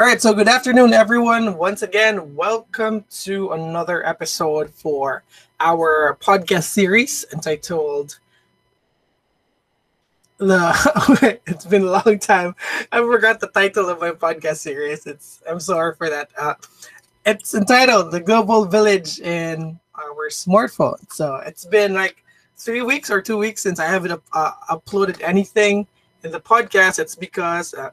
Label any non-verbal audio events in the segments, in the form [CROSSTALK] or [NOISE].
All right, so good afternoon, everyone. Once again, welcome to another episode for our podcast series entitled the [LAUGHS] it's been a long time. I forgot the title of my podcast series. It's I'm sorry for that. Uh, it's entitled "The Global Village in Our Smartphone." So it's been like three weeks or two weeks since I haven't uh, uploaded anything in the podcast. It's because uh,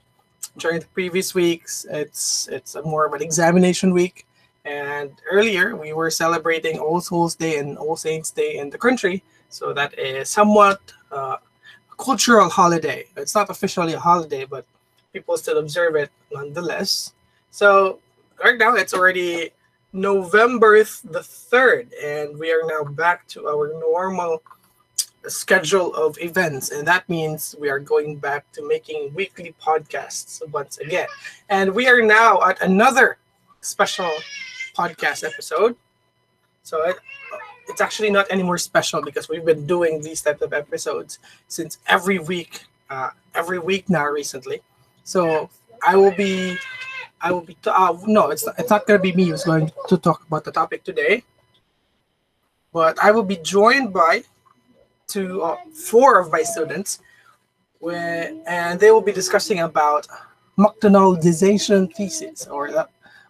during the previous weeks, it's it's a more of an examination week, and earlier we were celebrating All Souls Day and All Saints Day in the country. So that is somewhat uh, cultural holiday. It's not officially a holiday, but people still observe it nonetheless. So right now it's already November the 3rd, and we are now back to our normal schedule of events. And that means we are going back to making weekly podcasts once again. And we are now at another special podcast episode. So it, it's actually not any more special because we've been doing these type of episodes since every week, uh, every week now recently. So I will be, I will be. T- uh, no, it's not, it's not going to be me who's going to talk about the topic today. But I will be joined by two, uh, four of my students, where and they will be discussing about McDonaldization thesis or the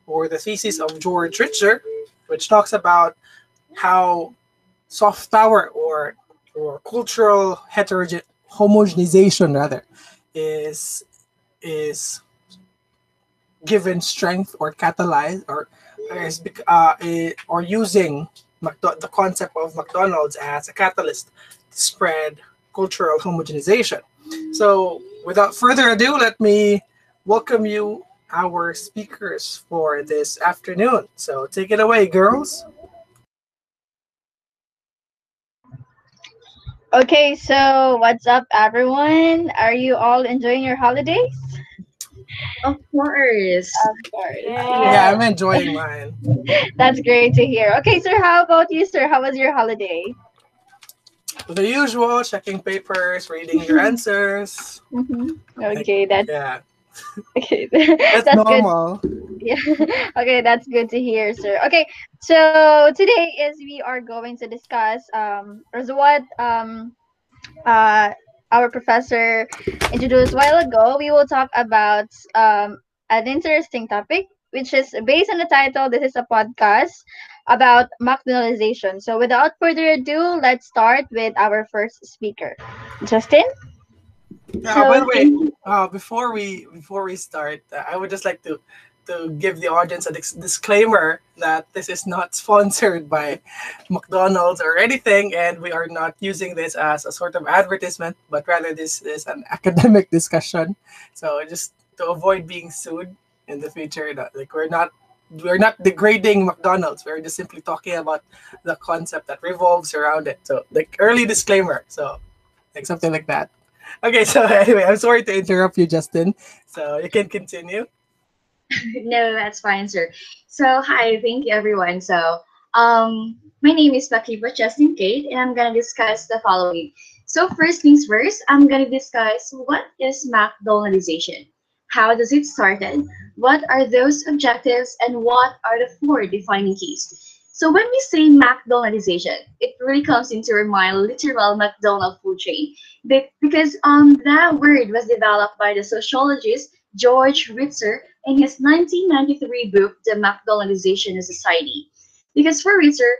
or the thesis of George Ritzer, which talks about how soft power or or cultural heterogen homogenization rather is is given strength or catalyzed or is uh, or using the concept of McDonald's as a catalyst to spread cultural homogenization. So, without further ado, let me welcome you, our speakers, for this afternoon. So, take it away, girls. Okay, so what's up, everyone? Are you all enjoying your holidays? Of course. Of course. Yeah, yeah I'm enjoying mine. [LAUGHS] That's great to hear. Okay, sir, how about you, sir? How was your holiday? The usual, checking papers, reading your [LAUGHS] answers. Mm-hmm. Okay, that's yeah. [LAUGHS] Okay, [LAUGHS] that's, that's normal. Good. Yeah. okay, that's good to hear, sir. Okay, so today is we are going to discuss um as what um uh our professor introduced a while ago. We will talk about um an interesting topic which is based on the title. This is a podcast about McDonaldization. So without further ado, let's start with our first speaker, Justin. Uh, so, by the way, uh, before we before we start, uh, I would just like to to give the audience a dis- disclaimer that this is not [LAUGHS] sponsored by McDonald's or anything, and we are not using this as a sort of advertisement, but rather this is an [LAUGHS] academic discussion. So just to avoid being sued in the future, like we're not we're not degrading McDonald's. We're just simply talking about the concept that revolves around it. So like early disclaimer. So like something like that. Okay, so [LAUGHS] anyway, I'm sorry to interrupt you, Justin. So you can continue. [LAUGHS] no, that's fine, sir. So hi, thank you everyone. So um my name is Pakiba Justin Kate and I'm gonna discuss the following. So first things first, I'm gonna discuss what is McDonaldization. How does it started? What are those objectives and what are the four defining keys? So when we say McDonaldization, it really comes into our mind literal McDonald food chain because um, that word was developed by the sociologist George Ritzer in his 1993 book, The McDonaldization of Society. Because for Ritzer,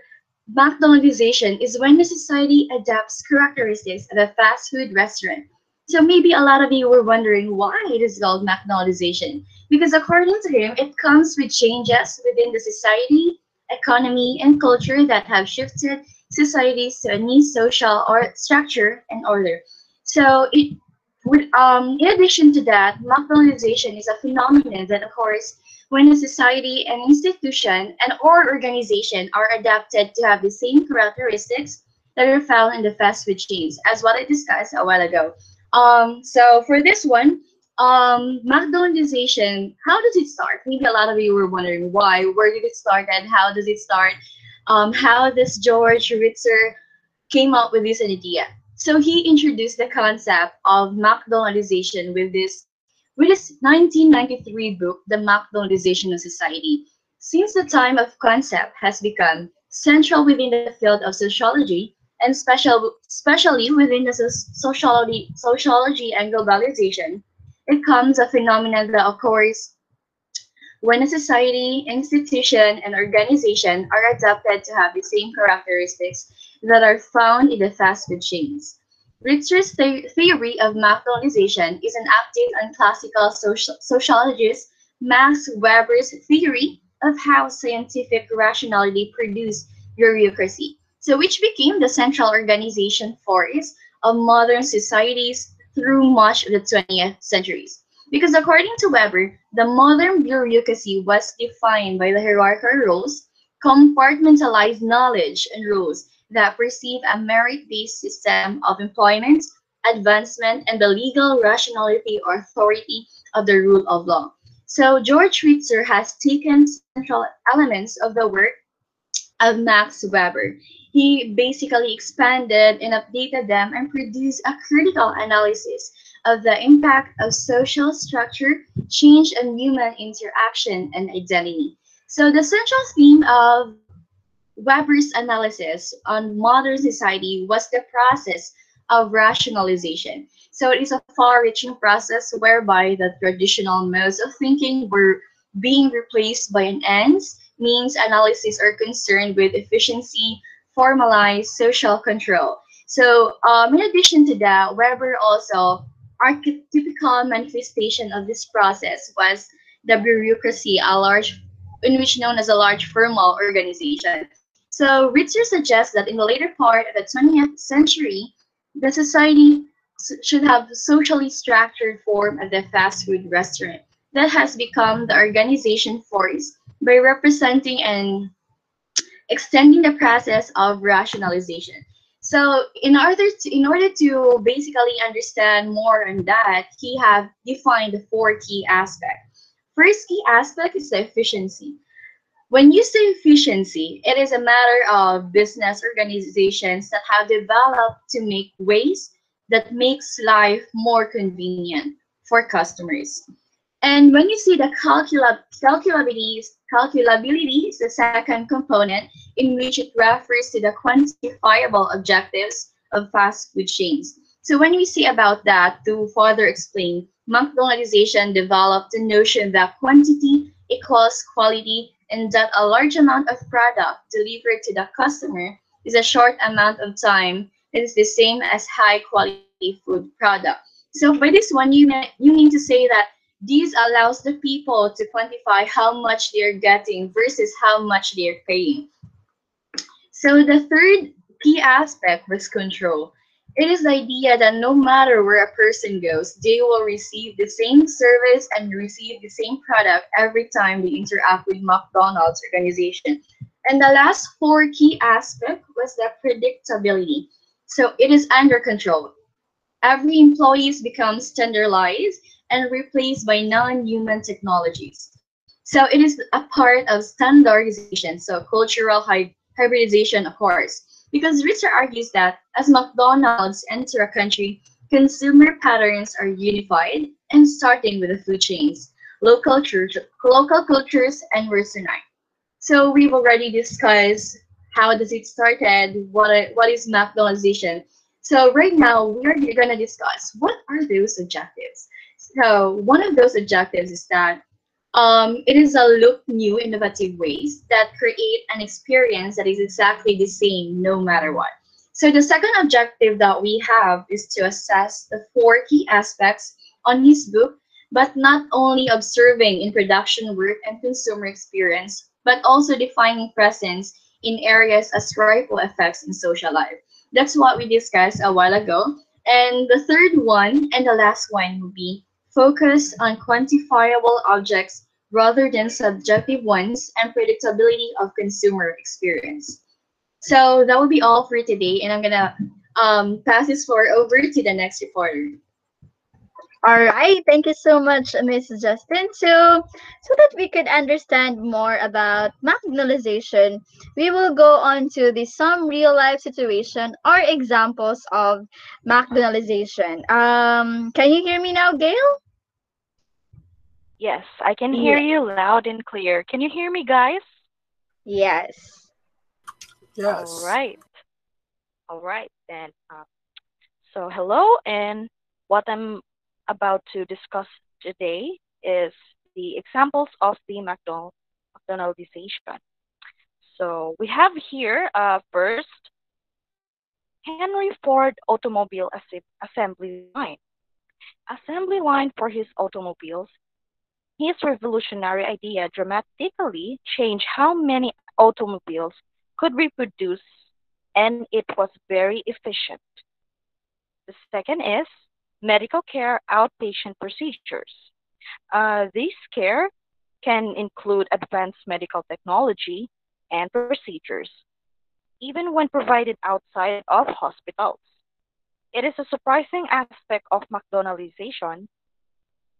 McDonaldization is when the society adapts characteristics of a fast food restaurant. So maybe a lot of you were wondering why it is called McDonaldization. Because according to him, it comes with changes within the society, economy, and culture that have shifted societies to a new social or structure and order. So it with, um, in addition to that, McDonaldization is a phenomenon that occurs when a society, an institution, and or organization are adapted to have the same characteristics that are found in the fast food chains, as what I discussed a while ago. Um, so for this one, um, McDonaldization, how does it start? Maybe a lot of you were wondering why, where did it start, and how does it start? Um, how does George Ritzer came up with this idea? So he introduced the concept of McDonaldization with this with his 1993 book, The McDonaldization of Society. Since the time of concept has become central within the field of sociology, and special, especially within the sociology, sociology and globalization, it comes a phenomenon that occurs when a society, institution, and organization are adapted to have the same characteristics that are found in the fast food chains. Ritzer's the theory of McDonaldization is an update on classical social sociologist Max Weber's theory of how scientific rationality produces bureaucracy, so which became the central organization force of uh, modern societies through much of the 20th centuries. Because according to Weber, the modern bureaucracy was defined by the hierarchical rules, compartmentalized knowledge and rules that perceive a merit-based system of employment, advancement, and the legal rationality or authority of the rule of law. So George Ritzer has taken central elements of the work of Max Weber. He basically expanded and updated them and produced a critical analysis of the impact of social structure, change, and human interaction and identity. So the central theme of Weber's analysis on modern society was the process of rationalization. So it is a far-reaching process whereby the traditional modes of thinking were being replaced by an ends, means analysis are concerned with efficiency, formalized social control. So um, in addition to that, Weber also archetypical manifestation of this process was the bureaucracy, a large, in which known as a large formal organization. So Ritzer suggests that in the later part of the 20th century, the society should have socially structured form of the fast food restaurant that has become the organization force by representing and extending the process of rationalization. So in order to in order to basically understand more on that, he have defined the four key aspects. First key aspect is the efficiency. When you say efficiency, it is a matter of business organizations that have developed to make ways that makes life more convenient for customers. And when you see the calcula calculability, calculability is the second component in which it refers to the quantifiable objectives of fast food chains. So when we see about that, to further explain, McDonaldization developed the notion that quantity equals quality and that a large amount of product delivered to the customer is a short amount of time is the same as high quality food product. So by this one, you, you mean to say that this allows the people to quantify how much they're getting versus how much they're paying. So the third key aspect was control. It is the idea that no matter where a person goes, they will receive the same service and receive the same product every time they interact with McDonald's organization. And the last four key aspect was the predictability. So it is under control. Every employee becomes standardized and replaced by non-human technologies. So it is a part of standardization, so cultural hybridization occurs. Because Ritzer argues that as McDonald's enter a country, consumer patterns are unified and starting with the food chains, local, church, local cultures, and westernized. So we've already discussed how does it started, what, what is McDonaldization. So right now we're going to discuss what are those objectives. So one of those objectives is that um, it is a look new, innovative ways that create an experience that is exactly the same no matter what. So the second objective that we have is to assess the four key aspects on his book, but not only observing in production work and consumer experience, but also defining presence in areas as ripple effects in social life. That's what we discussed a while ago. And the third one and the last one will be focus on quantifiable objects rather than subjective ones and predictability of consumer experience. So that will be all for today, and I'm gonna um, pass this floor over to the next reporter. All right, thank you so much, Ms. Justin. So, so that we could understand more about McDonaldization, we will go on to the some real life situation or examples of McDonaldization. Um, can you hear me now, Gail? Yes, I can hear Yeah. you loud and clear. Can you hear me, guys? Yes. Yes. All right. All right, then. Uh, so, hello, and what I'm about to discuss today is the examples of the McDonald McDonaldization. So, we have here uh, first Henry Ford automobile assembly line. Assembly line for his automobiles His revolutionary idea dramatically changed how many automobiles could be produced, and it was very efficient. The second is medical care outpatient procedures. Uh, this care can include advanced medical technology and procedures, even when provided outside of hospitals. It is a surprising aspect of McDonaldization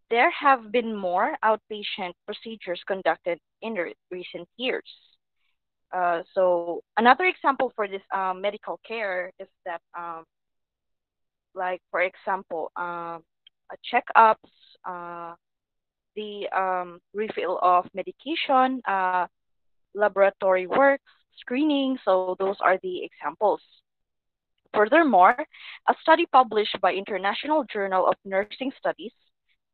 there have been more outpatient procedures conducted in re- recent years. Uh, so another example for this um, medical care is that, um, like for example, um, uh, checkups, uh, the um, refill of medication, uh, laboratory works, screening. So those are the examples. Furthermore, a study published by International Journal of Nursing Studies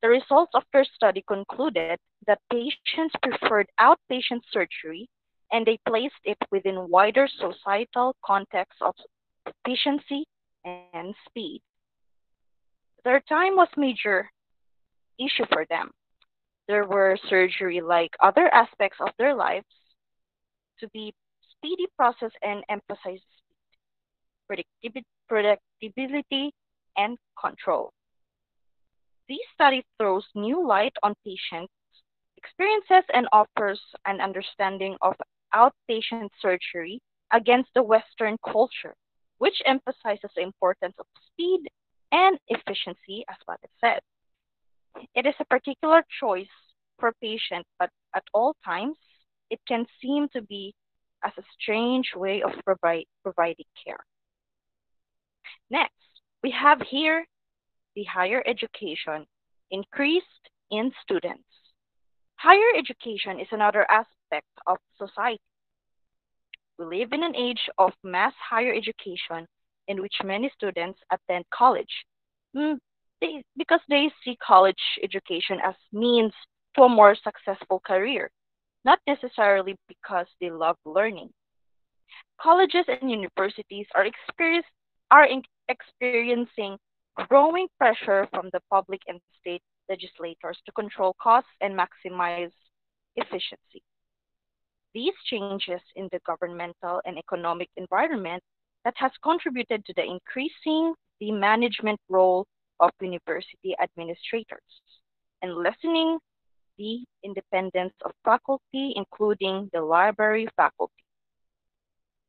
the results of their study concluded that patients preferred outpatient surgery and they placed it within wider societal context of efficiency and speed. Their time was major issue for them. There were surgery like other aspects of their lives to be speedy process and emphasize predictibi- predictability and control. This study throws new light on patient experiences and offers an understanding of outpatient surgery against the Western culture, which emphasizes the importance of speed and efficiency, as what it said. It is a particular choice for patient, but at all times, it can seem to be as a strange way of provide, providing care. Next, we have here the higher education increased in students. Higher education is another aspect of society. We live in an age of mass higher education in which many students attend college mm, they, because they see college education as means to a more successful career, not necessarily because they love learning. Colleges and universities are, are experiencing growing pressure from the public and state legislators to control costs and maximize efficiency. These changes in the governmental and economic environment that has contributed to the increasing the management role of university administrators and lessening the independence of faculty, including the library faculty.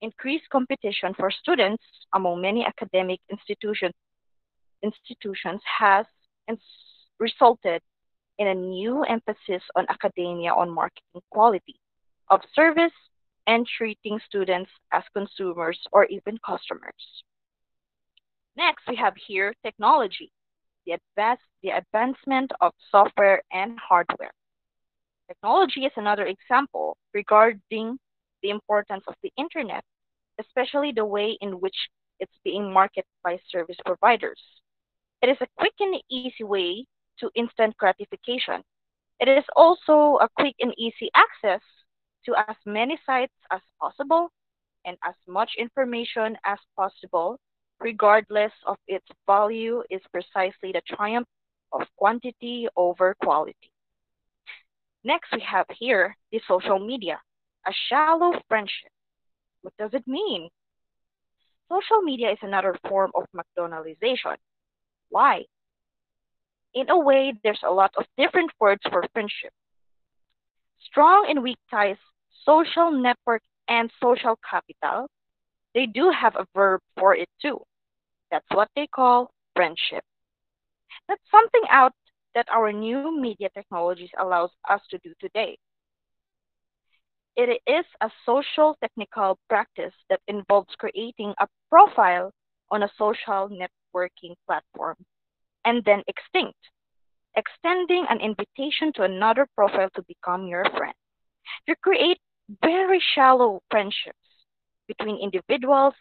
Increased competition for students among many academic institutions institutions has resulted in a new emphasis on academia on marketing quality of service and treating students as consumers or even customers. Next, we have here technology, the, advance, the advancement of software and hardware. Technology is another example regarding the importance of the internet, especially the way in which it's being marketed by service providers. It is a quick and easy way to instant gratification. It is also a quick and easy access to as many sites as possible and as much information as possible, regardless of its value, is precisely the triumph of quantity over quality. Next, we have here the social media, a shallow friendship. What does it mean? Social media is another form of McDonaldization. Why? In a way, there's a lot of different words for friendship. Strong and weak ties, social network, and social capital, they do have a verb for it too. That's what they call friendship. That's something out that our new media technologies allows us to do today. It is a social technical practice that involves creating a profile on a social networking platform and then extinct. extending an invitation to another profile to become your friend. You create very shallow friendships between individuals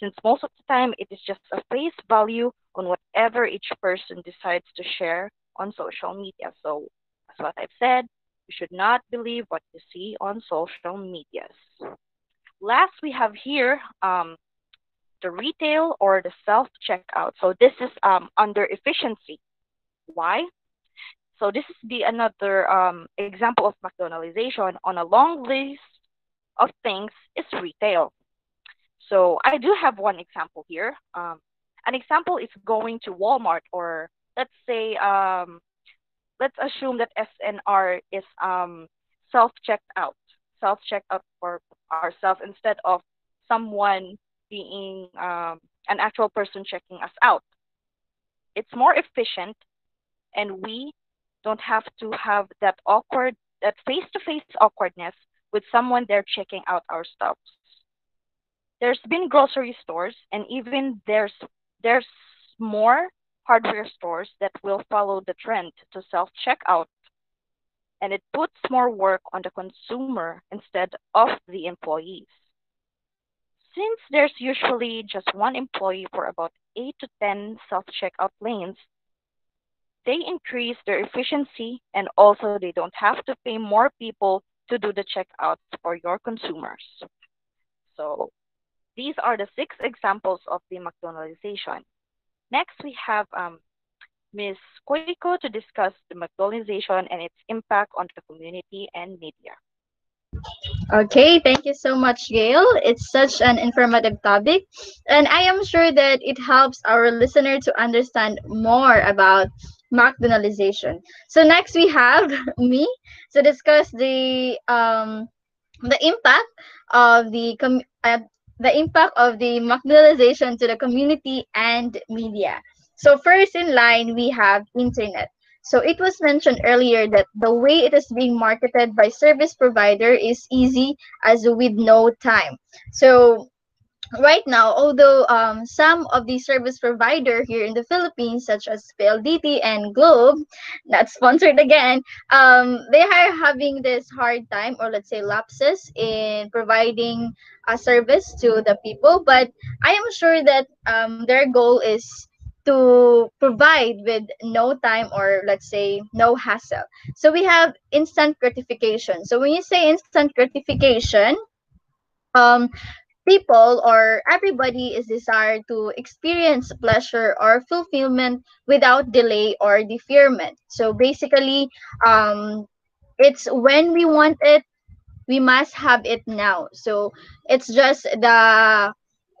since most of the time it is just a face value on whatever each person decides to share on social media. So, as what I've said, you should not believe what you see on social medias. Last, we have here um, the retail or the self checkout. So this is um, under efficiency. Why? So this is the another um, example of McDonaldization on a long list of things is retail. So I do have one example here. Um, an example is going to Walmart or let's say um, let's assume that SNR is um, self checked out, self checked out for ourselves instead of someone being um, an actual person checking us out. It's more efficient, and we don't have to have that awkward, that face to face awkwardness with someone there checking out our stuff. There's been grocery stores, and even there's there's more hardware stores that will follow the trend to self checkout, and it puts more work on the consumer instead of the employees. Since there's usually just one employee for about 8 to 10 self checkout lanes, they increase their efficiency and also they don't have to pay more people to do the checkouts for your consumers. So these are the six examples of the McDonaldization. Next, we have um, Ms. Koiko to discuss the McDonaldization and its impact on the community and media. Okay, thank you so much, Gail. It's such an informative topic, and I am sure that it helps our listener to understand more about McDonaldization. So next we have [LAUGHS] me to discuss the um the impact of the com- uh, the impact of the McDonaldization to the community and media. So first in line we have internet. So it was mentioned earlier that the way it is being marketed by service provider is easy as with no time. So right now, although um, some of the service provider here in the Philippines, such as PLDT and Globe, not [LAUGHS] sponsored again, um, they are having this hard time or let's say lapses in providing a service to the people. But I am sure that um, their goal is to provide with no time or let's say no hassle. So we have instant gratification. So when you say instant gratification, um, people or everybody is desired to experience pleasure or fulfillment without delay or deferment. So basically, um, it's when we want it, we must have it now. So it's just the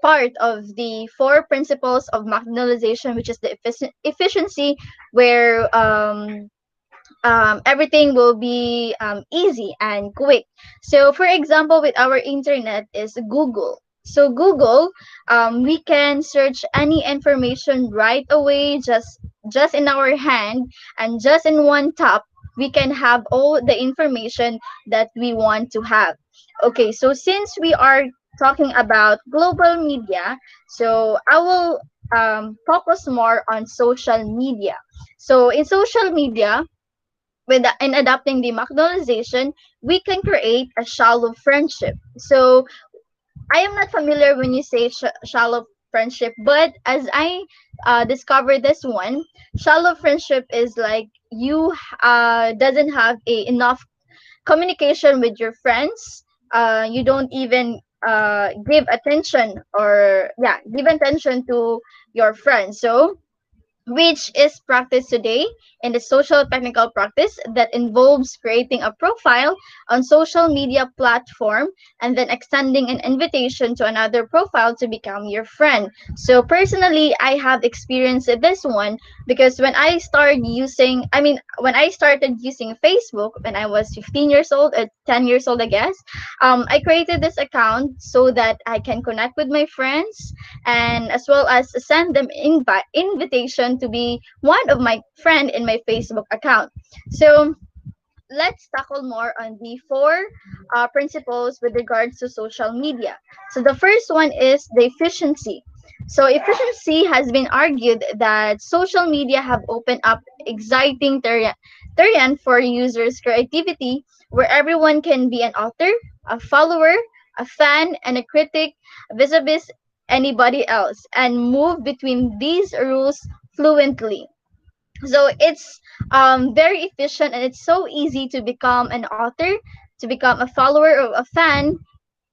part of the four principles of McDonaldization, which is the effic- efficiency, where um, um, everything will be um, easy and quick. So, for example, with our internet is Google. So Google, um, we can search any information right away, just just in our hand, and just in one tap, we can have all the information that we want to have. Okay, so since we are talking about global media. So I will um, focus more on social media. So in social media, with in adopting the McDonaldization, we can create a shallow friendship. So I am not familiar when you say sh- shallow friendship, but as I uh, discovered this one, shallow friendship is like you uh, doesn't have a enough communication with your friends. Uh, you don't even uh, give attention or yeah give attention to your friends. So which is practiced today in the social technical practice that involves creating a profile on social media platform and then extending an invitation to another profile to become your friend. So personally, I have experienced this one because when I started using, I mean, when I started using Facebook when I was 15 years old or 10 years old, I guess, um, I created this account so that I can connect with my friends and as well as send them invi- invitation to be one of my friend in my Facebook account. So let's tackle more on the four uh, principles with regards to social media. So the first one is the efficiency. So efficiency has been argued that social media have opened up exciting terrain terrain for users' creativity where everyone can be an author, a follower, a fan, and a critic vis-a-vis anybody else and move between these rules fluently. So it's um, very efficient and it's so easy to become an author, to become a follower or a fan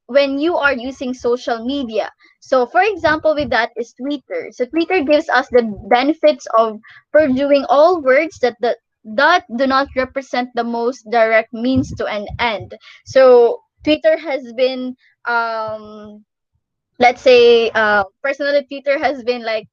when you are using social media. So, for example, with that is Twitter. So, Twitter gives us the benefits of pursuing all words that the that do not represent the most direct means to an end. So, Twitter has been, um, let's say, uh, personally, Twitter has been like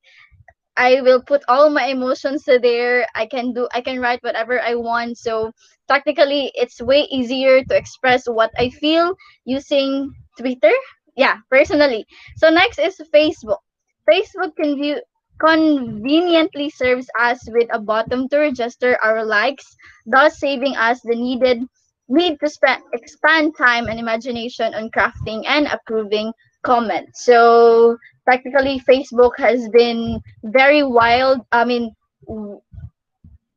I will put all my emotions there. I can do I can write whatever I want. So technically it's way easier to express what I feel using Twitter. Yeah, personally. So next is Facebook. Facebook can view conveniently serves us with a button to register our likes, thus saving us the needed need to spend expand time and imagination on crafting and approving comments. So practically Facebook has been very wild. I mean,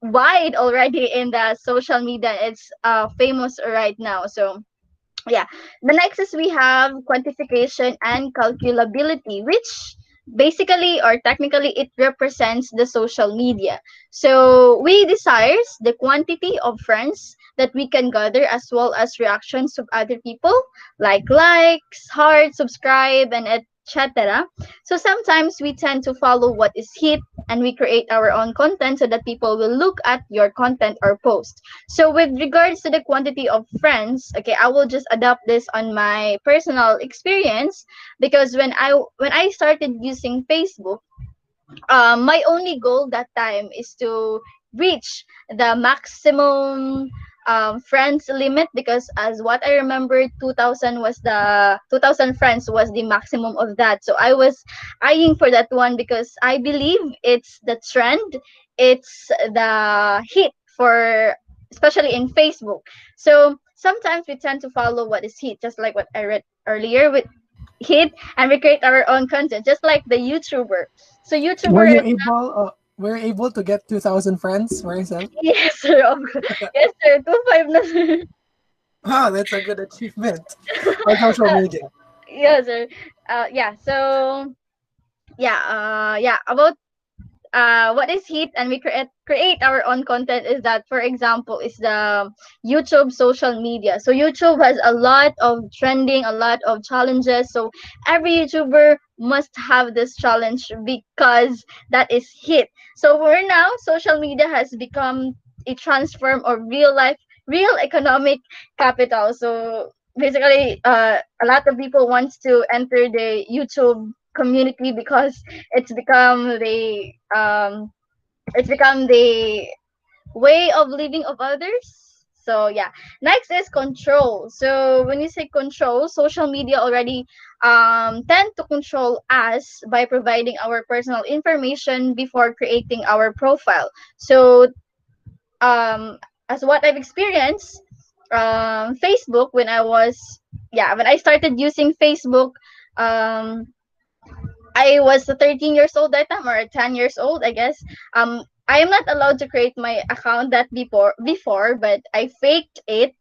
wide already in the social media. It's uh, famous right now. So yeah, the next is we have quantification and calculability, which basically or technically it represents the social media. So we desires the quantity of friends that we can gather as well as reactions of other people like likes, hearts, subscribe, and etc. So sometimes we tend to follow what is hit and we create our own content so that people will look at your content or post. So with regards to the quantity of friends, okay, I will just adapt this on my personal experience because when I when I started using Facebook, um, my only goal that time is to reach the maximum um, friends limit because as what I remember 2000 was the 2000 friends was the maximum of that. So I was eyeing for that one because I believe it's the trend. It's the hit for especially in Facebook. So sometimes we tend to follow what is hit just like what I read earlier with hit and we create our own content just like the YouTuber. So Were you YouTuber able? Uh, were able to get two thousand friends, Maricel? [LAUGHS] yes sir. Yes sir. 25 na sir. Wow, that's a good achievement. On social media. yes sir. Uh yeah so yeah uh yeah about uh what is heat? And we create create our own content is that for example is the youtube social media. So youtube has a lot of trending a lot of challenges. So every youtuber must have this challenge because that is hit so for now social media has become a transform of real life real economic capital. So basically uh, a lot of people wants to enter the youtube community because it's become the um it's become the way of living of others. So yeah. Next is control. So when you say control social media already um tend to control us by providing our personal information before creating our profile. So um as what i've experienced um facebook when i was yeah when i started using facebook um I was 13 years old that time or 10 years old, I guess. Um, I am not allowed to create my account that before before, but I faked it.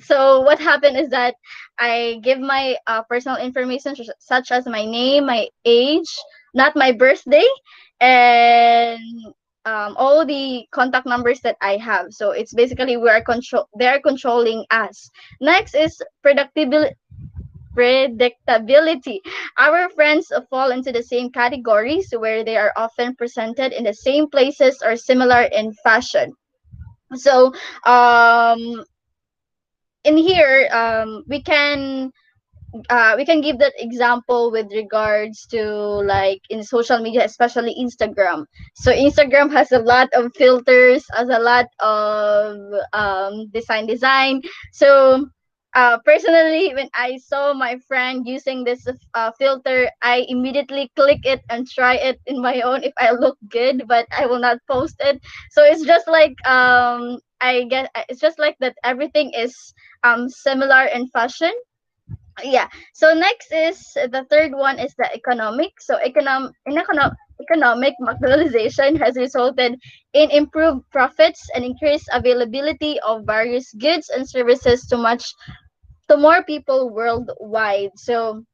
So what happened is that I give my uh, personal information such as my name, my age, not my birthday, and um, all the contact numbers that I have. So it's basically we are control they're controlling us. Next is predictability predictability. Our friends fall into the same categories where they are often presented in the same places or similar in fashion. So, um, in here, um, we can uh, we can give that example with regards to like in social media, especially Instagram. So Instagram has a lot of filters, has a lot of um, design design. So uh, personally, when I saw my friend using this uh, filter, I immediately click it and try it in my own if I look good, but I will not post it. So it's just like um, I get it's just like that everything is um similar in fashion. Yeah. So next is the third one is the economic. So econom in econo- economic marginalization has resulted in improved profits and increased availability of various goods and services to much to more people worldwide. So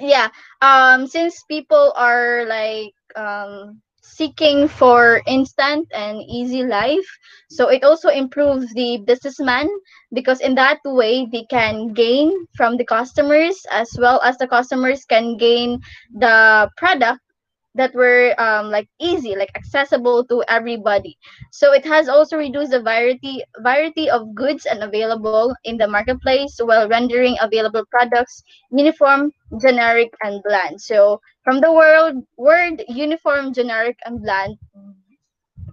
yeah um since people are like um seeking for instant and easy life so it also improves the businessman because in that way they can gain from the customers as well as the customers can gain the product that were um, like easy, like accessible to everybody. So it has also reduced the variety variety of goods and available in the marketplace while rendering available products uniform, generic, and bland. So from the word word uniform, generic, and bland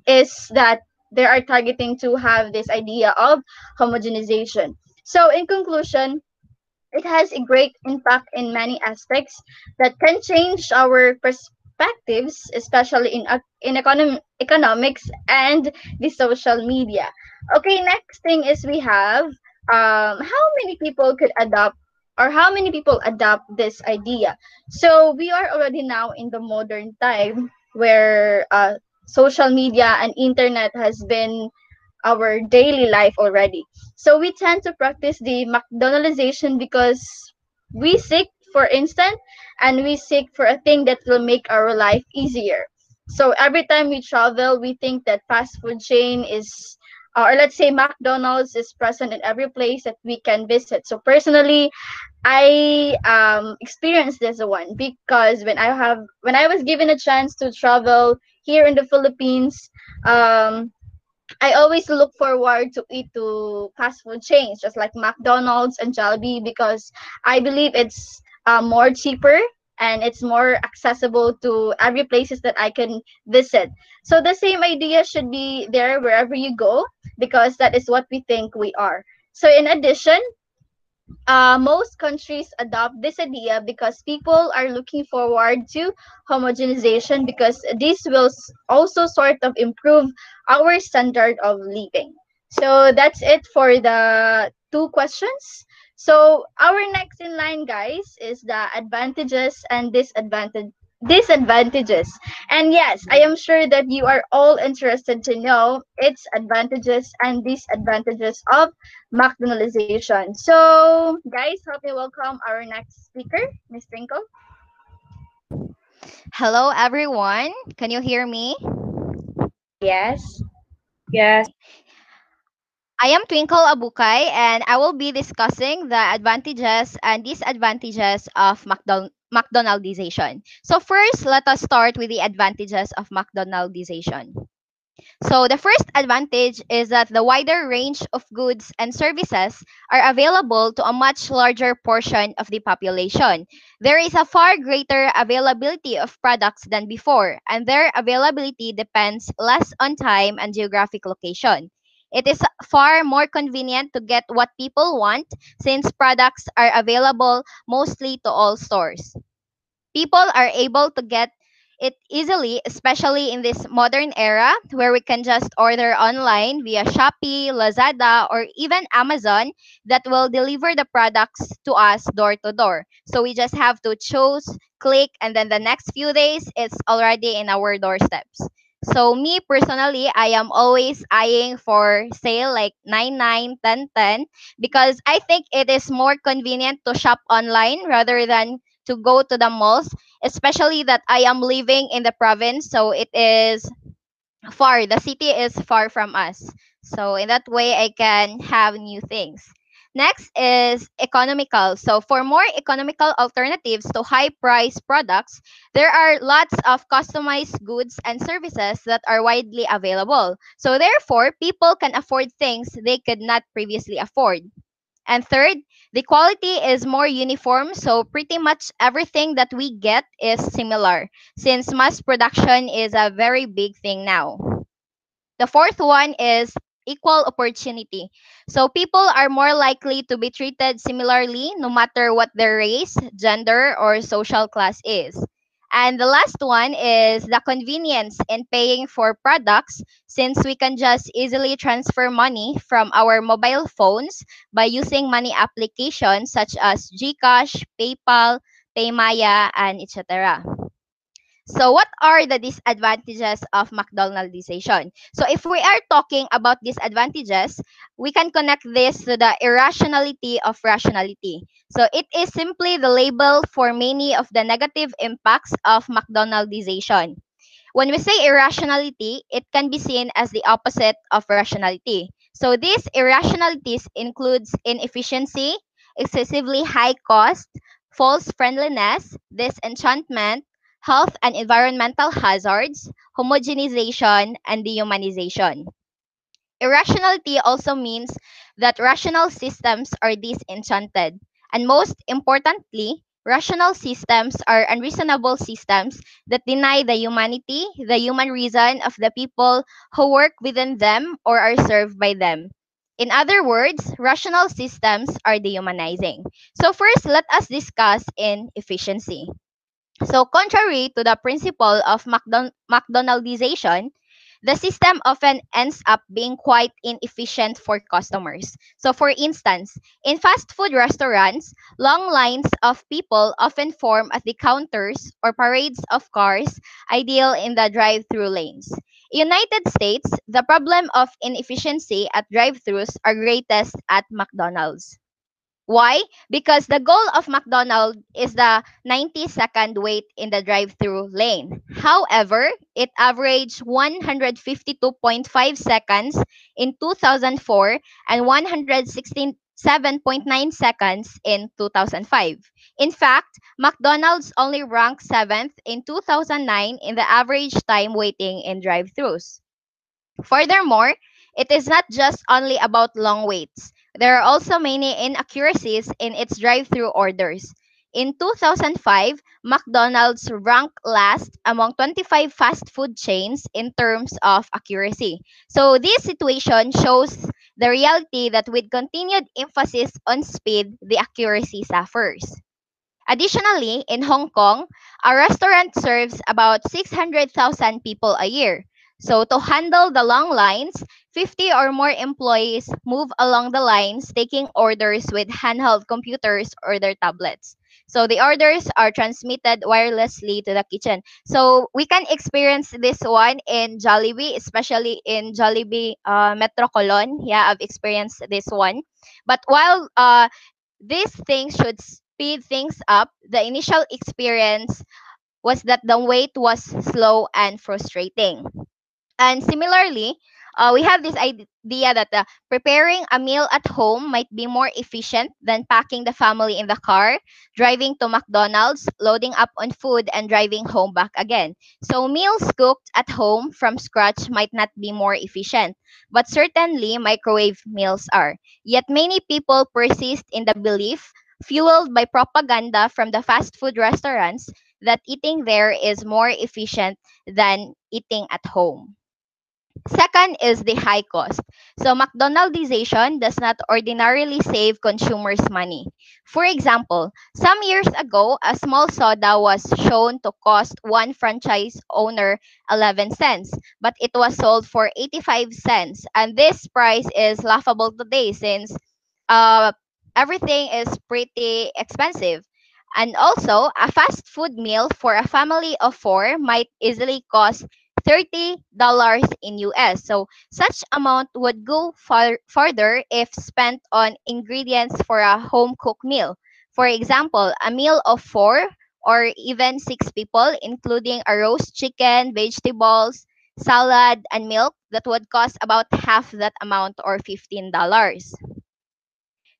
is that they are targeting to have this idea of homogenization. So in conclusion, it has a great impact in many aspects that can change our perspectives, especially in ec- in econom- economics and the social media. Okay, next thing is we have um, how many people could adopt or how many people adopt this idea. So we are already now in the modern time where uh, social media and internet has been our daily life already. So we tend to practice the McDonaldization because we seek for instant and we seek for a thing that will make our life easier. So every time we travel, we think that fast food chain is uh, or let's say McDonald's is present in every place that we can visit. So personally, I um experienced this one because when I have when I was given a chance to travel here in the Philippines, um I always look forward to eat to fast food chains just like McDonald's and Jollibee because I believe it's uh, more cheaper and it's more accessible to every places that I can visit. So the same idea should be there wherever you go because that is what we think we are. So in addition, uh, most countries adopt this idea because people are looking forward to homogenization because this will also sort of improve our standard of living. So that's it for the two questions. So our next in line, guys, is the advantages and disadvantage disadvantages. And yes, I am sure that you are all interested to know its advantages and disadvantages of McDonaldization. So, guys, help me welcome our next speaker, Miss Twinkle. Hello, everyone. Can you hear me? Yes. Yes. I am Twinkle Abukay, and I will be discussing the advantages and disadvantages of McDonald McDonaldization. So first, let us start with the advantages of McDonaldization. So the first advantage is that the wider range of goods and services are available to a much larger portion of the population. There is a far greater availability of products than before, and their availability depends less on time and geographic location. It is far more convenient to get what people want since products are available mostly to all stores people are able to get it easily, especially in this modern era where we can just order online via Shopee, Lazada, or even Amazon that will deliver the products to us door to door. So we just have to choose, click, and then the next few days it's already in our doorsteps. So me personally, I am always eyeing for sale like 9 9 10 10 because I think it is more convenient to shop online rather than to go to the malls especially that I am living in the province, so it is far. The city is far from us. So in that way, I can have new things. Next is economical. So for more economical alternatives to high price products, there are lots of customized goods and services that are widely available. So therefore, people can afford things they could not previously afford. And third, the quality is more uniform, so pretty much everything that we get is similar, since mass production is a very big thing now. The fourth one is equal opportunity. So people are more likely to be treated similarly no matter what their race, gender, or social class is. And the last one is the convenience in paying for products since we can just easily transfer money from our mobile phones by using money applications such as GCash, PayPal, Paymaya, and etc. So what are the disadvantages of McDonaldization? So if we are talking about disadvantages, we can connect this to the irrationality of rationality. So it is simply the label for many of the negative impacts of McDonaldization. When we say irrationality, it can be seen as the opposite of rationality. So these irrationalities includes inefficiency, excessively high cost, false friendliness, disenchantment, health and environmental hazards, homogenization, and dehumanization. Irrationality also means that rational systems are disenchanted. And most importantly, rational systems are unreasonable systems that deny the humanity, the human reason of the people who work within them or are served by them. In other words, rational systems are dehumanizing. So first, let us discuss in efficiency. So, contrary to the principle of McDon- McDonaldization, the system often ends up being quite inefficient for customers. So, for instance, in fast food restaurants, long lines of people often form at the counters or parades of cars, ideal in the drive through lanes. United States, the problem of inefficiency at drive throughs are greatest at McDonald's. Why? Because the goal of McDonald's is the 90 second wait in the drive through lane. However, it averaged 152.5 seconds in 2004 and 167.9 seconds in 2005. In fact, McDonald's only ranked 7th in 2009 in the average time waiting in drive throughs. Furthermore, it is not just only about long waits. There are also many inaccuracies in its drive-through orders. In 2005, McDonald's ranked last among 25 fast food chains in terms of accuracy. So this situation shows the reality that with continued emphasis on speed, the accuracy suffers. Additionally, in Hong Kong, a restaurant serves about 600,000 people a year. So to handle the long lines, 50 or more employees move along the lines taking orders with handheld computers or their tablets. So the orders are transmitted wirelessly to the kitchen. So we can experience this one in Jollibee, especially in Jollibee uh, Metro Colon. Yeah, I've experienced this one. But while uh, these things should speed things up, the initial experience was that the wait was slow and frustrating. And similarly, uh, we have this idea that uh, preparing a meal at home might be more efficient than packing the family in the car, driving to McDonald's, loading up on food, and driving home back again. So, meals cooked at home from scratch might not be more efficient, but certainly microwave meals are. Yet, many people persist in the belief, fueled by propaganda from the fast food restaurants, that eating there is more efficient than eating at home. Second is the high cost. So McDonaldization does not ordinarily save consumers money. For example, some years ago, a small soda was shown to cost one franchise owner 11 cents, but it was sold for 85 cents. And this price is laughable today since uh, everything is pretty expensive. And also, a fast food meal for a family of four might easily cost $30 in US. So such amount would go far further if spent on ingredients for a home cooked meal. For example, a meal of four or even six people, including a roast chicken, vegetables, salad, and milk, that would cost about half that amount or $15.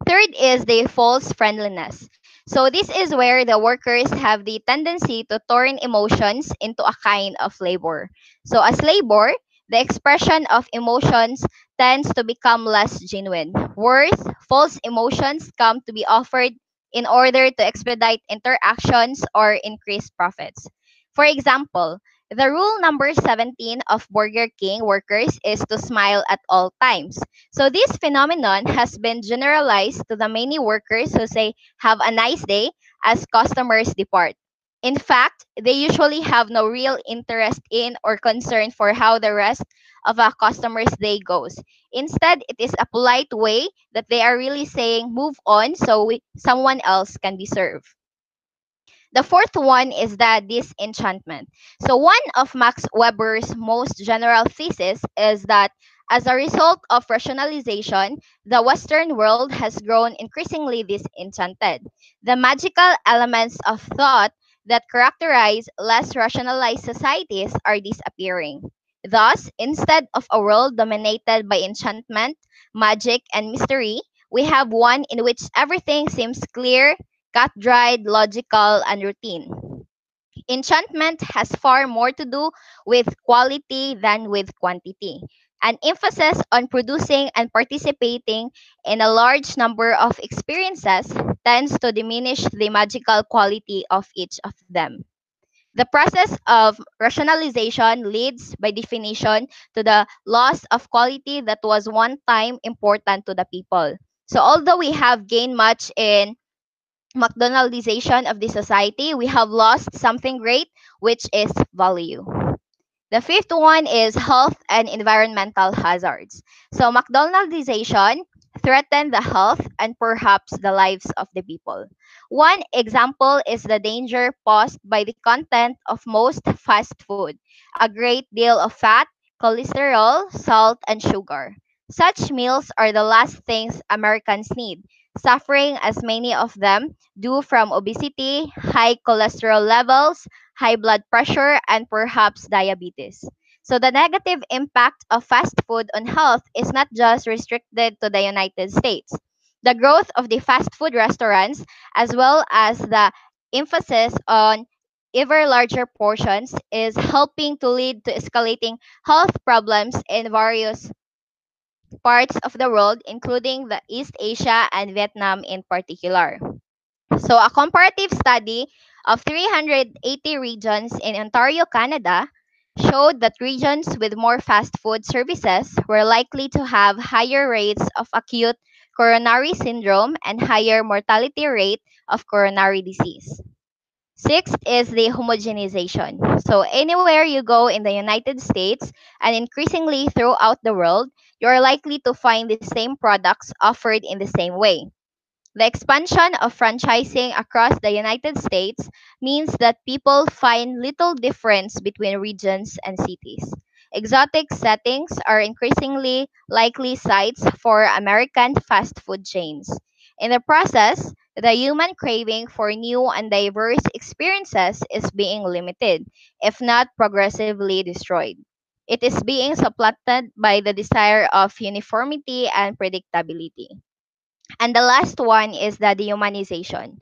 Third is the false friendliness. So this is where the workers have the tendency to turn emotions into a kind of labor. So as labor, the expression of emotions tends to become less genuine. Worse, false emotions come to be offered in order to expedite interactions or increase profits. For example, the rule number 17 of Burger King workers is to smile at all times. So this phenomenon has been generalized to the many workers who say, have a nice day as customers depart. In fact, they usually have no real interest in or concern for how the rest of a customer's day goes. Instead, it is a polite way that they are really saying, move on so we, someone else can be served. The fourth one is the disenchantment. So, one of Max Weber's most general thesis is that as a result of rationalization, the Western world has grown increasingly disenchanted. The magical elements of thought that characterize less rationalized societies are disappearing. Thus, instead of a world dominated by enchantment, magic, and mystery, we have one in which everything seems clear, cut dried, logical, and routine. Enchantment has far more to do with quality than with quantity. An emphasis on producing and participating in a large number of experiences tends to diminish the magical quality of each of them. The process of rationalization leads, by definition, to the loss of quality that was one time important to the people. So, although we have gained much in McDonaldization of the society, we have lost something great, which is value. The fifth one is health and environmental hazards. So, McDonaldization threaten the health and perhaps the lives of the people. One example is the danger posed by the content of most fast food a great deal of fat, cholesterol, salt, and sugar. Such meals are the last things Americans need, suffering as many of them do from obesity, high cholesterol levels, high blood pressure, and perhaps diabetes. So the negative impact of fast food on health is not just restricted to the United States. The growth of the fast food restaurants, as well as the emphasis on ever larger portions, is helping to lead to escalating health problems in various parts of the world, including the East Asia and Vietnam in particular. So, a comparative study of 380 regions in Ontario, Canada, showed that regions with more fast food services were likely to have higher rates of acute coronary syndrome and higher mortality rate of coronary disease. Sixth is the homogenization. So, anywhere you go in the United States and increasingly throughout the world, you are likely to find the same products offered in the same way. The expansion of franchising across the United States means that people find little difference between regions and cities. Exotic settings are increasingly likely sites for American fast food chains. In the process, the human craving for new and diverse experiences is being limited, if not progressively destroyed. It is being supplanted by the desire of uniformity and predictability. And the last one is the dehumanization.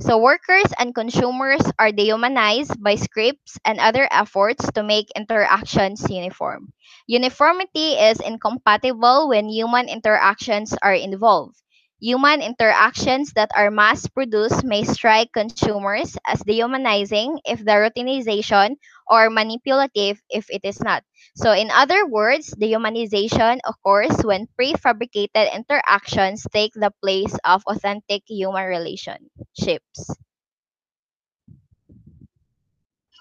So workers and consumers are dehumanized by scripts and other efforts to make interactions uniform. Uniformity is incompatible when human interactions are involved. Human interactions that are mass produced may strike consumers as dehumanizing if the routinization or manipulative if it is not. So, in other words, dehumanization occurs when prefabricated interactions take the place of authentic human relationships.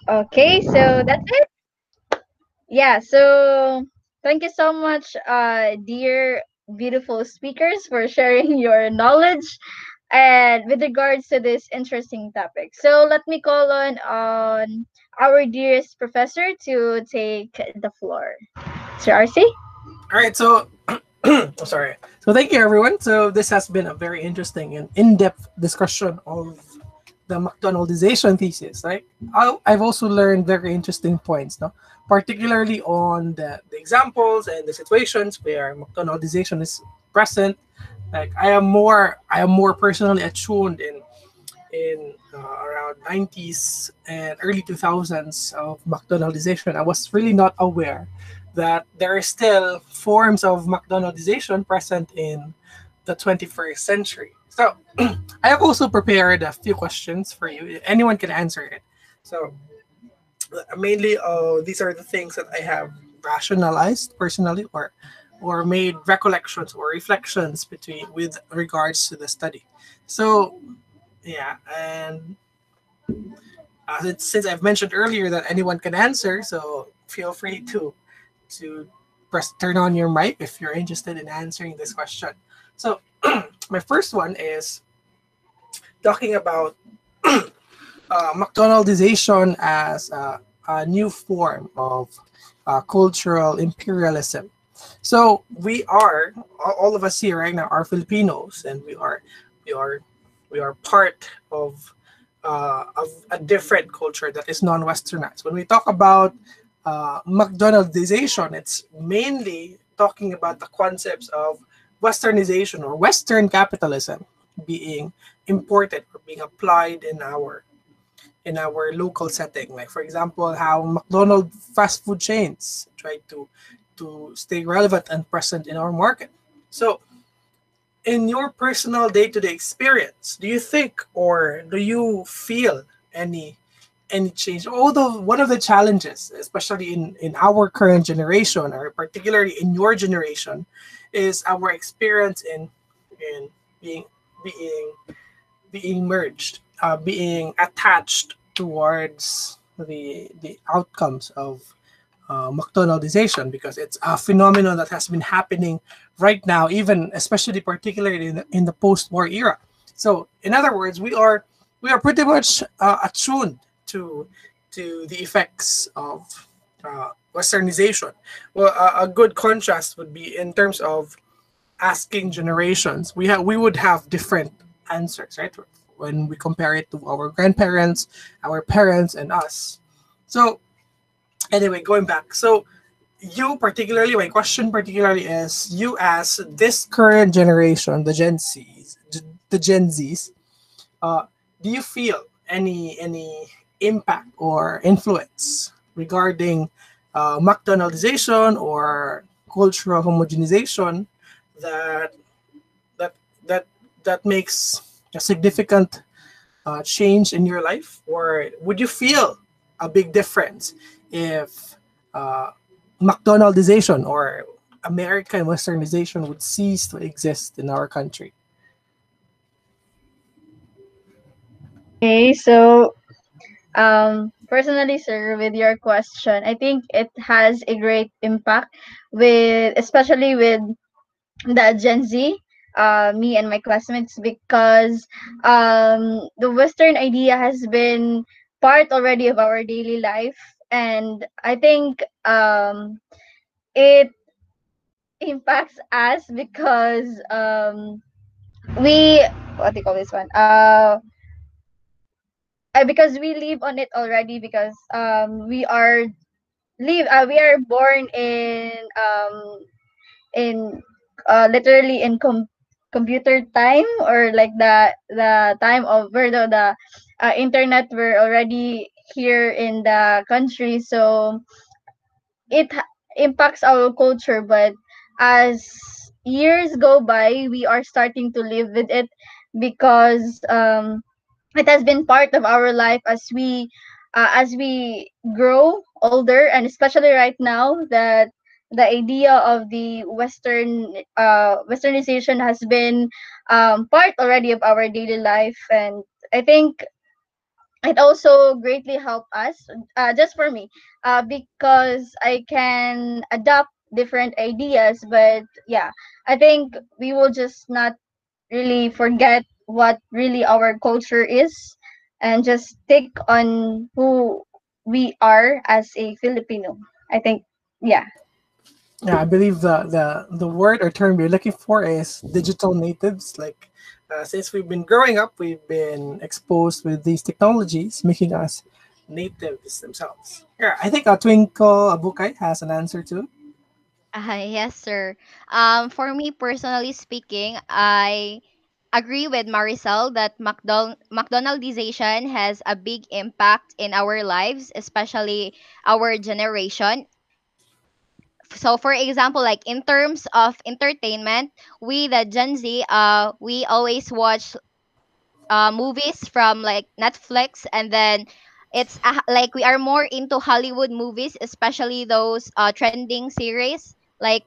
Okay, so that's it. Yeah, so thank you so much, uh, dear beautiful speakers, for sharing [LAUGHS] your knowledge and with regards to this interesting topic. So let me call on on our dearest professor to take the floor. Sir RC? All right, so [CLEARS THROAT] oh, sorry. So thank you, everyone. So this has been a very interesting and in-depth discussion of the McDonaldization thesis. Right? I, I've also learned very interesting points, no? particularly on the, the examples and the situations where McDonaldization is present. Like I am more, I am more personally attuned in in uh, around 90s and early 2000s of McDonaldization. I was really not aware that there are still forms of McDonaldization present in the 21st century. So [CLEARS THROAT] I have also prepared a few questions for you. Anyone can answer it. So mainly, uh, these are the things that I have rationalized personally or or made recollections or reflections between with regards to the study. So yeah, and uh, since, I've mentioned earlier that anyone can answer, so feel free to to press turn on your mic if you're interested in answering this question. So [CLEARS THROAT] my first one is talking about [CLEARS THROAT] uh, McDonaldization as a, a new form of uh, cultural imperialism. So we are all of us here right now are Filipinos, and we are we are we are part of uh, of a different culture that is non-westernized. When we talk about uh, McDonaldization, it's mainly talking about the concepts of westernization or Western capitalism being imported or being applied in our in our local setting. Like for example, how McDonald's fast food chains try to to stay relevant and present in our market. So in your personal day-to-day experience, do you think or do you feel any any change? Although one of the challenges, especially in, in our current generation, or particularly in your generation, is our experience in in being being being merged, uh, being attached towards the the outcomes of uh, McDonaldization because it's a phenomenon that has been happening right now, even especially particularly in the, in the post-war era. So, in other words, we are we are pretty much uh, attuned to to the effects of uh, westernization. Well, a, a good contrast would be in terms of asking generations. We have we would have different answers, right? When we compare it to our grandparents, our parents, and us. So anyway, going back. So you particularly, my question particularly is you as this current generation, the Gen Zs, the Gen Zs, uh, do you feel any any impact or influence regarding uh, McDonaldization or cultural homogenization that that that that makes a significant uh, change in your life, or would you feel a big difference if uh, McDonaldization or American westernization would cease to exist in our country? Okay, so um, personally, sir, with your question, I think it has a great impact with, especially with the Gen Z, uh, me and my classmates, because um, the Western idea has been part already of our daily life and I think um, it impacts us because um, we what do you call this one? Uh, uh, because we live on it already because um, we are live uh, we are born in um, in uh, literally in com- computer time or like the the time of where the, the uh, internet were already here in the country. So it impacts our culture but as years go by we are starting to live with it because um, it has been part of our life as we uh, as we grow older and especially right now that the idea of the western uh, westernization has been um, part already of our daily life. And i think it also greatly helped us uh, just for me uh, because i can adopt different ideas. But yeah i think we will just not really forget what really our culture is and just stick on who we are as a filipino i think yeah yeah i believe the the the word or term you're looking for is digital natives like uh, since we've been growing up, we've been exposed with these technologies, making us natives themselves. Yeah, I think a Twinkle Abukay has an answer too. Uh, yes, sir. Um, for me personally speaking, I agree with Maricel that McDonald McDonaldization has a big impact in our lives, especially our generation. So for example like in terms of entertainment we the gen z uh we always watch uh movies from like netflix and then it's uh, like we are more into hollywood movies especially those uh trending series. Like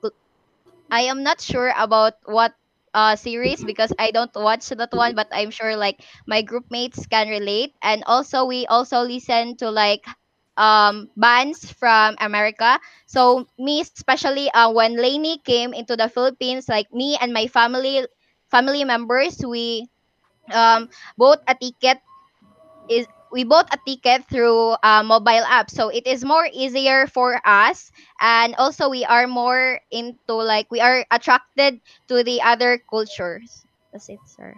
i am not sure about what uh, series because I don't watch that one, but I'm sure like my group mates can relate. And also we also listen to like um bands from America. So me especially uh, when LANY came into the Philippines, like me and my family family members, we um bought a ticket is we bought a ticket through a mobile app so it is more easier for us and also we are more into like we are attracted to the other cultures that's it sir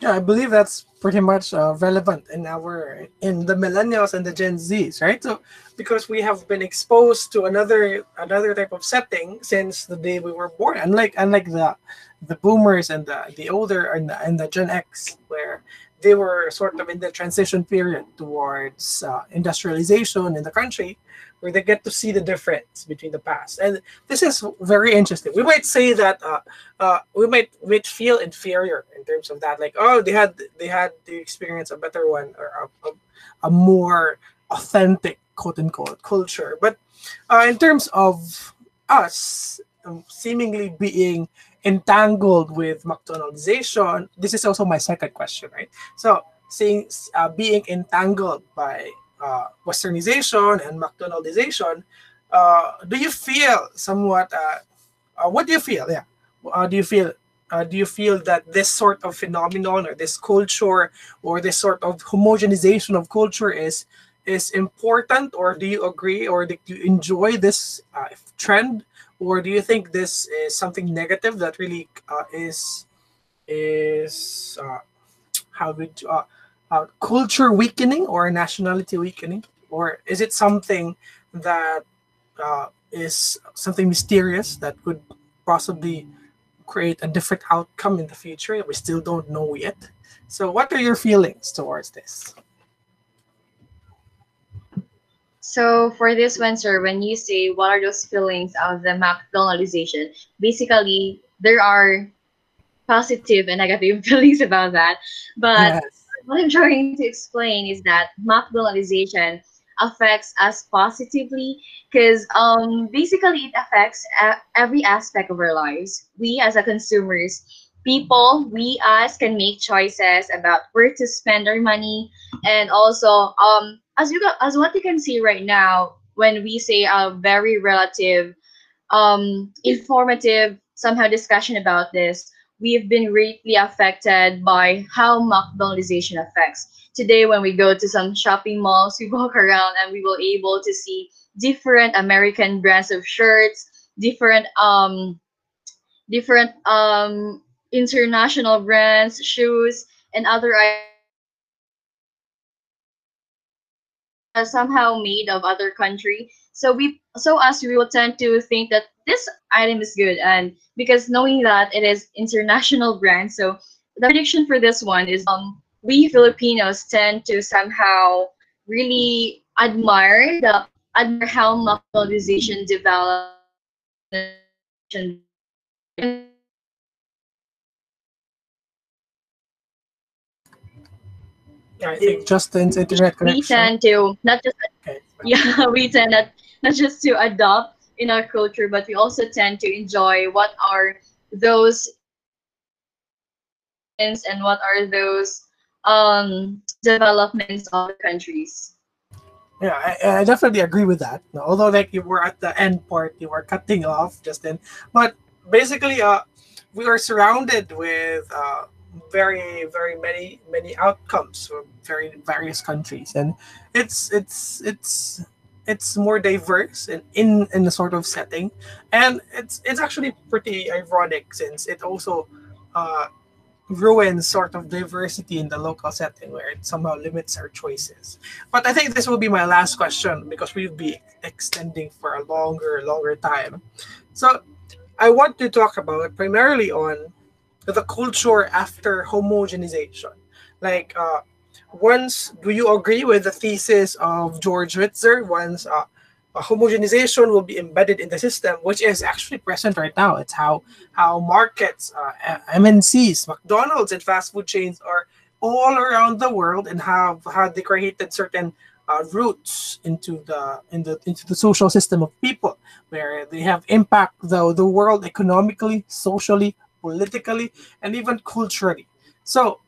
Yeah, I believe that's pretty much uh, relevant in our in the millennials and the Gen Zs, right? So because we have been exposed to another another type of setting since the day we were born, unlike unlike the the boomers and the the older and the, and the Gen X, where they were sort of in the transition period towards uh, industrialization in the country where they get to see the difference between the past. And this is very interesting. We might say that uh, uh, we might, might feel inferior in terms of that like oh they had they had the experience a better one or a, a, a more authentic quote unquote culture. But uh, in terms of us um, seemingly being entangled with McDonaldization, this is also my second question, right? So, seeing uh, being entangled by uh, Westernization and McDonaldization, uh, do you feel somewhat? Uh, uh, what do you feel? Yeah, uh, do you feel? Do you feel that this sort of phenomenon or this culture or this sort of homogenization of culture is is important, or do you agree, or do you enjoy this trend, or do you think this is something negative that really uh, is is uh, how would uh, uh, culture weakening or nationality weakening, or is it something that uh, is something mysterious that could possibly create a different outcome in the future we still don't know yet? So, what are your feelings towards this? So for this one, sir, when you say what are those feelings of the McDonaldization, basically there are positive and negative [LAUGHS] feelings about that. But Yes. what I'm trying to explain is that McDonaldization affects us positively because um, basically it affects a- every aspect of our lives. We as a consumers, people, we us can make choices about where to spend our money, and also um, as you as what you can see right now when we say a very relative, um, informative somehow discussion about this we've been greatly affected by how McDonaldization affects. Today, when we go to some shopping malls, we [LAUGHS] walk around and we will able to see different American brands of shirts, different um, different um, international brands, shoes, and other items somehow made of other country. So we, so us, we will tend to think that this item is good, and because knowing that it is international brand, so the prediction for this one is um we Filipinos tend to somehow really admire the admire how McDonaldization developed. I think the internet connection. We tend to not just Okay. yeah [LAUGHS] we tend not, not just to adopt in our culture, but we also tend to enjoy what are those and what are those um developments of the countries. Yeah, I, I definitely agree with that. Although, like you were at the end part, you were cutting off just Justin. But basically, uh, we are surrounded with uh, very, very many, many outcomes from very various countries, and it's it's it's it's more diverse in in in the sort of setting, and it's it's actually pretty ironic since it also uh, ruins sort of diversity in the local setting where it somehow limits our choices. But I think this will be my last question because we'll be extending for a longer, longer time. So I want to talk about primarily on the culture after homogenization. Like, uh, once, do you agree with the thesis of George Ritzer? Once uh, homogenization will be embedded in the system, which is actually present right now. It's how how markets, uh, MNCs, McDonald's, and fast food chains are all around the world and have how they created certain uh, roots into the in the into the social system of people where they have impact the the world economically socially politically, and even culturally. So,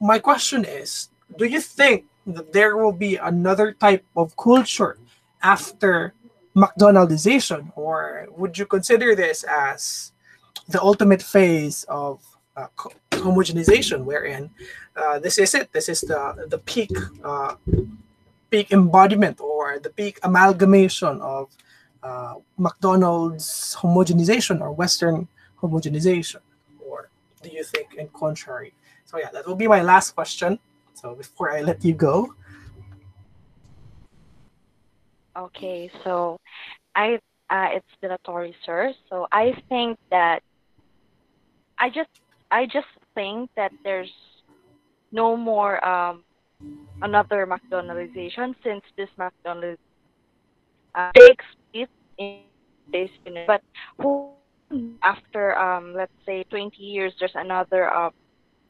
my question is do you think that there will be another type of culture after McDonaldization, or would you consider this as the ultimate phase of uh, homogenization, wherein uh, this is it, this is the the peak uh, peak embodiment or the peak amalgamation of uh, McDonald's homogenization or Western homogenization, do you think in contrary? So yeah, that will be my last question. So before I let you go. Okay, so I uh, it's dilatory, sir. So I think that I just I just think that there's no more um, another McDonaldization since this McDonald's uh, takes it in this unit. But who after um, let's say 20 years, there's another uh,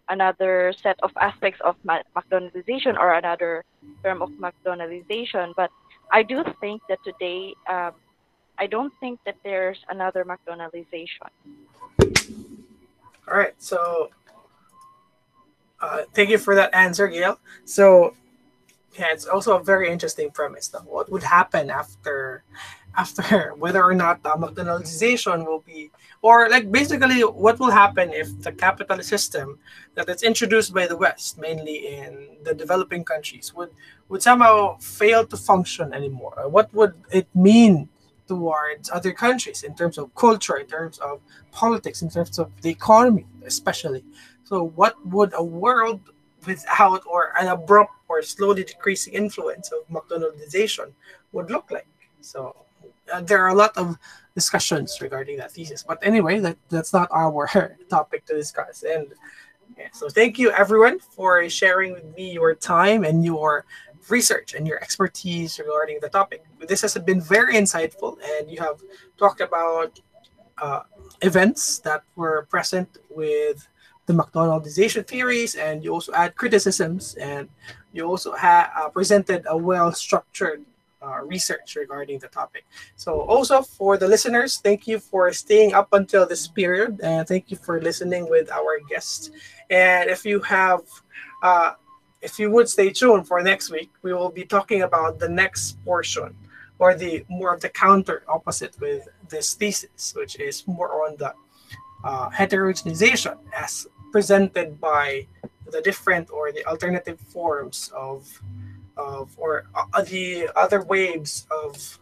another set of aspects of McDonaldization or another term of McDonaldization. But I do think that today, um, I don't think that there's another McDonaldization. All right, so uh, thank you for that answer, Gail. So yeah, it's also a very interesting premise. Though. What would happen after after [LAUGHS] whether or not the McDonaldization will be, or like basically what will happen if the capitalist system that is introduced by the West, mainly in the developing countries, would would somehow fail to function anymore? What would it mean towards other countries in terms of culture, in terms of politics, in terms of the economy, especially? So, what would a world without or an abrupt or slowly decreasing influence of McDonaldization would look like? So, uh, there are a lot of discussions regarding that thesis. But anyway, that, that's not our [LAUGHS] topic to discuss. And yeah, so thank you everyone for sharing with me your time and your research and your expertise regarding the topic. This has been very insightful, and you have talked about uh, events that were present with the McDonaldization theories, and you also add criticisms, and you also have uh, presented a well-structured uh, research regarding the topic. So, also for the listeners, thank you for staying up until this period, and thank you for listening with our guests. And if you have, uh, if you would stay tuned for next week, we will be talking about the next portion or the more of the counter opposite with this thesis, which is more on the uh, heterogenization as presented by the different or the alternative forms of of or uh, the other waves of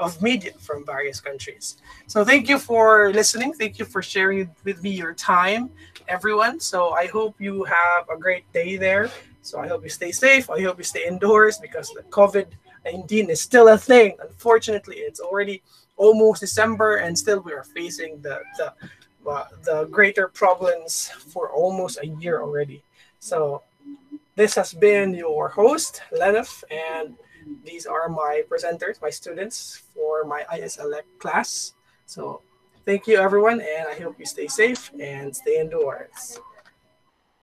of media from various countries. So thank you for listening. Thank you for sharing with me your time, everyone. So I hope you have a great day there. So I hope you stay safe. I hope you stay indoors because the COVID 19 is still a thing. Unfortunately, it's already almost December and still we are facing the the the greater problems for almost a year already. So this has been your host, Lenif, and these are my presenters, my students for my ISLEC class. So thank you, everyone, and I hope you stay safe and stay indoors.